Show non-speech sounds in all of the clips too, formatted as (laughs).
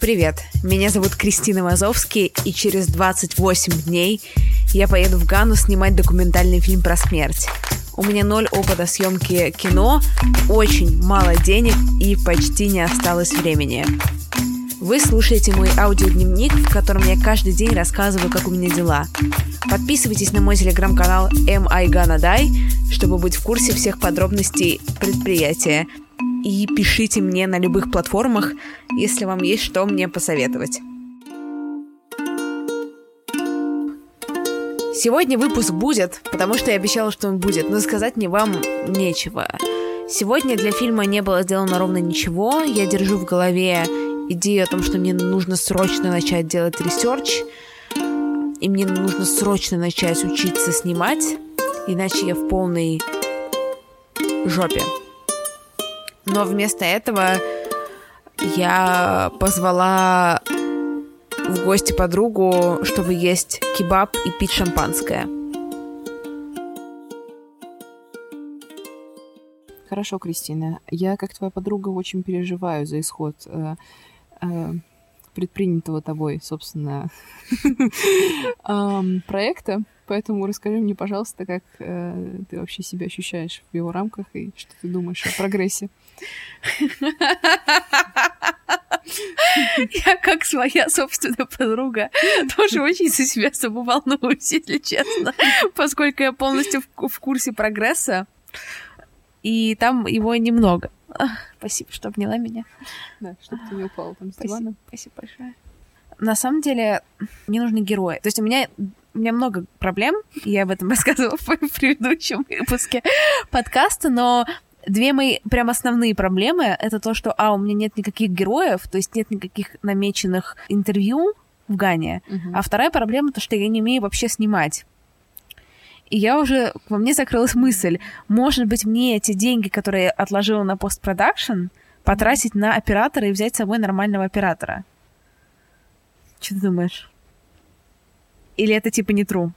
Привет, меня зовут Кристина Вазовский, и через 28 дней я поеду в Гану снимать документальный фильм про смерть. У меня ноль опыта съемки кино, очень мало денег и почти не осталось времени. Вы слушаете мой аудиодневник, в котором я каждый день рассказываю, как у меня дела. Подписывайтесь на мой телеграм-канал MIGanaDai, чтобы быть в курсе всех подробностей предприятия. И пишите мне на любых платформах, если вам есть что мне посоветовать. Сегодня выпуск будет, потому что я обещала, что он будет, но сказать мне вам нечего. Сегодня для фильма не было сделано ровно ничего. Я держу в голове идею о том, что мне нужно срочно начать делать research, и мне нужно срочно начать учиться снимать, иначе я в полной жопе. Но вместо этого я позвала в гости подругу, чтобы есть кебаб и пить шампанское. Хорошо, Кристина. Я, как твоя подруга, очень переживаю за исход э, э, предпринятого тобой, собственно, (laughs) проекта. Поэтому расскажи мне, пожалуйста, как э, ты вообще себя ощущаешь в его рамках и что ты думаешь о прогрессе. Я, как своя собственная подруга, тоже очень за себя самоволнуюсь, если честно, поскольку я полностью в курсе прогресса, и там его немного. Спасибо, что обняла меня. Да, чтобы ты не упала там с дивана. Спасибо большое. На самом деле, мне нужны герои. То есть у меня у меня много проблем, я об этом (laughs) рассказывала в предыдущем выпуске подкаста, но две мои прям основные проблемы — это то, что, а, у меня нет никаких героев, то есть нет никаких намеченных интервью в Гане, uh-huh. а вторая проблема — то, что я не умею вообще снимать. И я уже, во мне закрылась мысль, может быть, мне эти деньги, которые я отложила на постпродакшн, потратить на оператора и взять с собой нормального оператора. Что ты думаешь? Или это типа не true?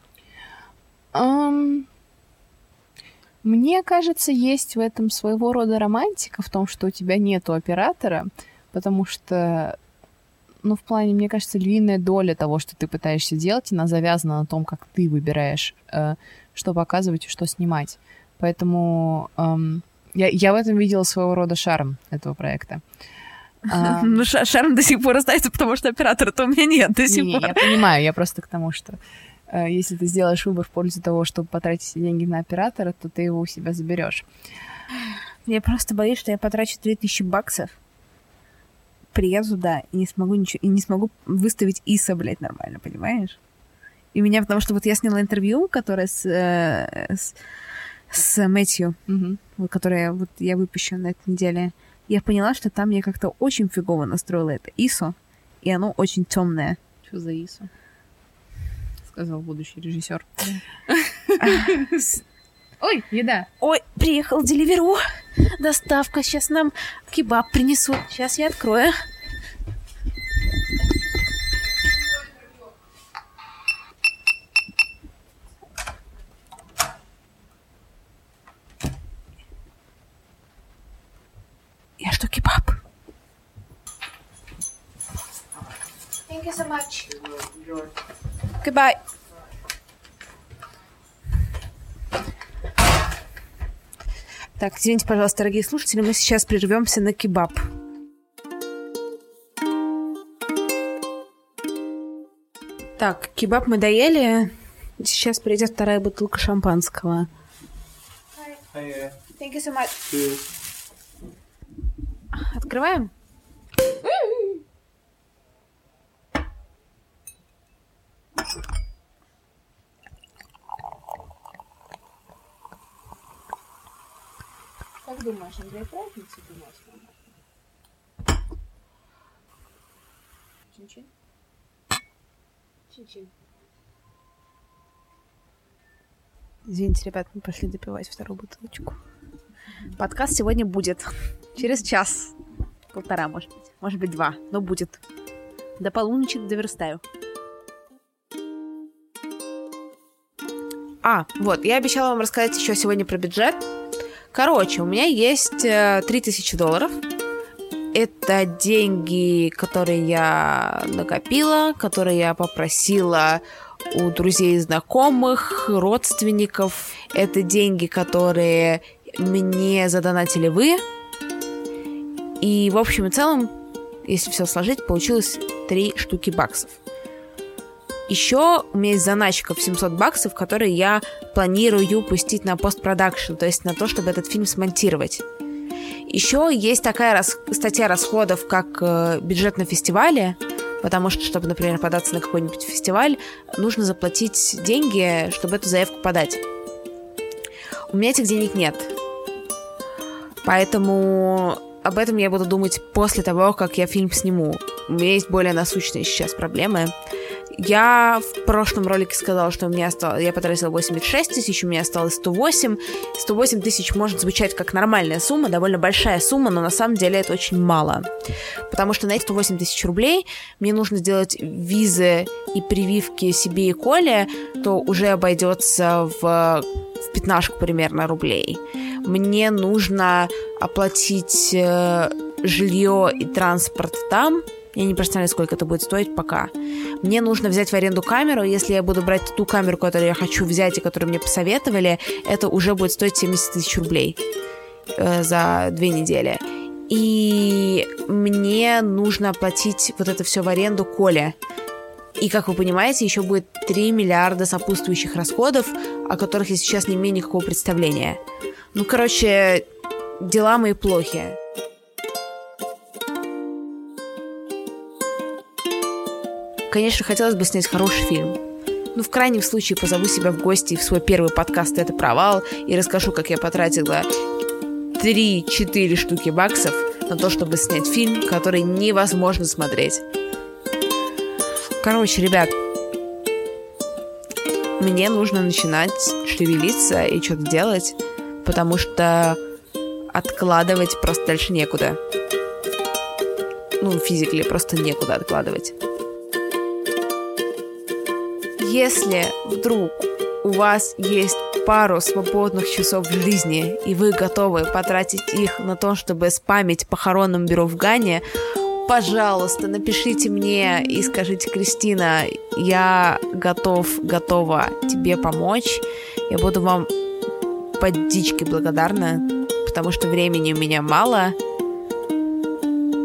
Um, мне кажется, есть в этом своего рода романтика в том, что у тебя нету оператора, потому что, ну, в плане, мне кажется, львиная доля того, что ты пытаешься делать, она завязана на том, как ты выбираешь, э, что показывать и что снимать. Поэтому эм, я, я в этом видела своего рода шарм этого проекта. А... (laughs) Ну, шарм до сих пор остается, потому что оператора-то у меня нет до сих не, пор. Я понимаю, я просто к тому, что Э, если ты сделаешь выбор в пользу того, чтобы потратить деньги на оператора, то ты его у себя заберешь. Я просто боюсь, что я потрачу 3000 баксов, приеду туда и не смогу ничего, и не смогу выставить ИСа, блядь, нормально, понимаешь? И меня, потому что вот я сняла интервью, которое с, э, с, с Мэтью, угу. которое вот я выпущу на этой неделе. Я поняла, что там я как-то очень фигово настроила это ИСО, и оно очень темное. Что за ИСО? сказал будущий режиссер. (laughs) Ой, еда. Ой, приехал Деливеру. Доставка. Сейчас нам кебаб принесут. Сейчас я открою. You so much. Goodbye. Так, извините, пожалуйста, дорогие слушатели, мы сейчас прервемся на кебаб. Так, кебаб мы доели. Сейчас придет вторая бутылка шампанского. Hi. Thank you so much. Открываем? Как думаешь, Андрей праздник себе ночь? Чин-чин? Чин-чин. Извините, ребят, мы пошли допивать вторую бутылочку. Подкаст сегодня будет. Через час. Полтора, может быть. Может быть, два. Но будет. До полуночи доверстаю. А, вот, я обещала вам рассказать еще сегодня про бюджет. Короче, у меня есть 3000 э, долларов. Это деньги, которые я накопила, которые я попросила у друзей и знакомых, родственников. Это деньги, которые мне задонатили вы. И в общем и целом, если все сложить, получилось 3 штуки баксов. Еще у меня есть заначка в 700 баксов, которые я планирую пустить на постпродакшн, то есть на то, чтобы этот фильм смонтировать. Еще есть такая рас... статья расходов, как э, бюджет на фестивале, потому что, чтобы, например, податься на какой-нибудь фестиваль, нужно заплатить деньги, чтобы эту заявку подать. У меня этих денег нет. Поэтому об этом я буду думать после того, как я фильм сниму. У меня есть более насущные сейчас проблемы. Я в прошлом ролике сказала, что у меня осталось, я потратила 86 тысяч, у меня осталось 108. 108 тысяч может звучать как нормальная сумма, довольно большая сумма, но на самом деле это очень мало. Потому что на эти 108 тысяч рублей мне нужно сделать визы и прививки себе и Коле, то уже обойдется в, в пятнашку примерно рублей. Мне нужно оплатить э, жилье и транспорт там, я не представляю, сколько это будет стоить пока. Мне нужно взять в аренду камеру. Если я буду брать ту камеру, которую я хочу взять и которую мне посоветовали, это уже будет стоить 70 тысяч рублей э, за две недели. И мне нужно оплатить вот это все в аренду Коле. И, как вы понимаете, еще будет 3 миллиарда сопутствующих расходов, о которых я сейчас не имею никакого представления. Ну, короче, дела мои плохи. Конечно, хотелось бы снять хороший фильм. Ну, в крайнем случае, позову себя в гости в свой первый подкаст «Это провал» и расскажу, как я потратила 3-4 штуки баксов на то, чтобы снять фильм, который невозможно смотреть. Короче, ребят, мне нужно начинать шевелиться и что-то делать, потому что откладывать просто дальше некуда. Ну, физикли просто некуда откладывать. Если вдруг у вас есть пару свободных часов в жизни, и вы готовы потратить их на то, чтобы спамить похоронным бюро в Гане, пожалуйста, напишите мне и скажите, Кристина, я готов, готова тебе помочь. Я буду вам под дички благодарна, потому что времени у меня мало,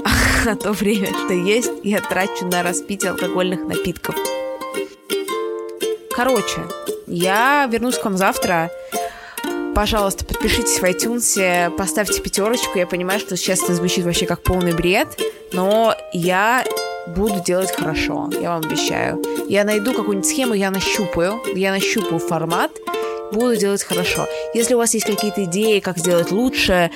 (laughs) а то время, что есть, я трачу на распитие алкогольных напитков. Короче, я вернусь к вам завтра. Пожалуйста, подпишитесь в iTunes, поставьте пятерочку. Я понимаю, что сейчас это звучит вообще как полный бред, но я буду делать хорошо, я вам обещаю. Я найду какую-нибудь схему, я нащупаю, я нащупаю формат, буду делать хорошо. Если у вас есть какие-то идеи, как сделать лучше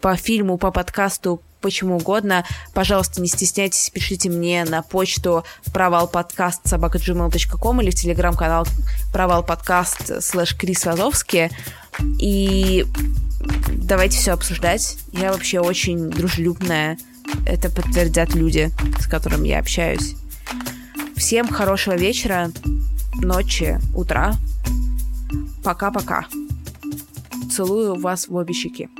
по фильму, по подкасту, почему угодно, пожалуйста, не стесняйтесь, пишите мне на почту провал подкаст собака.gmail.com или в телеграм-канал провал подкаст слэш Крис Вазовский. И давайте все обсуждать. Я вообще очень дружелюбная. Это подтвердят люди, с которыми я общаюсь. Всем хорошего вечера, ночи, утра. Пока-пока. Целую вас в обе щеки.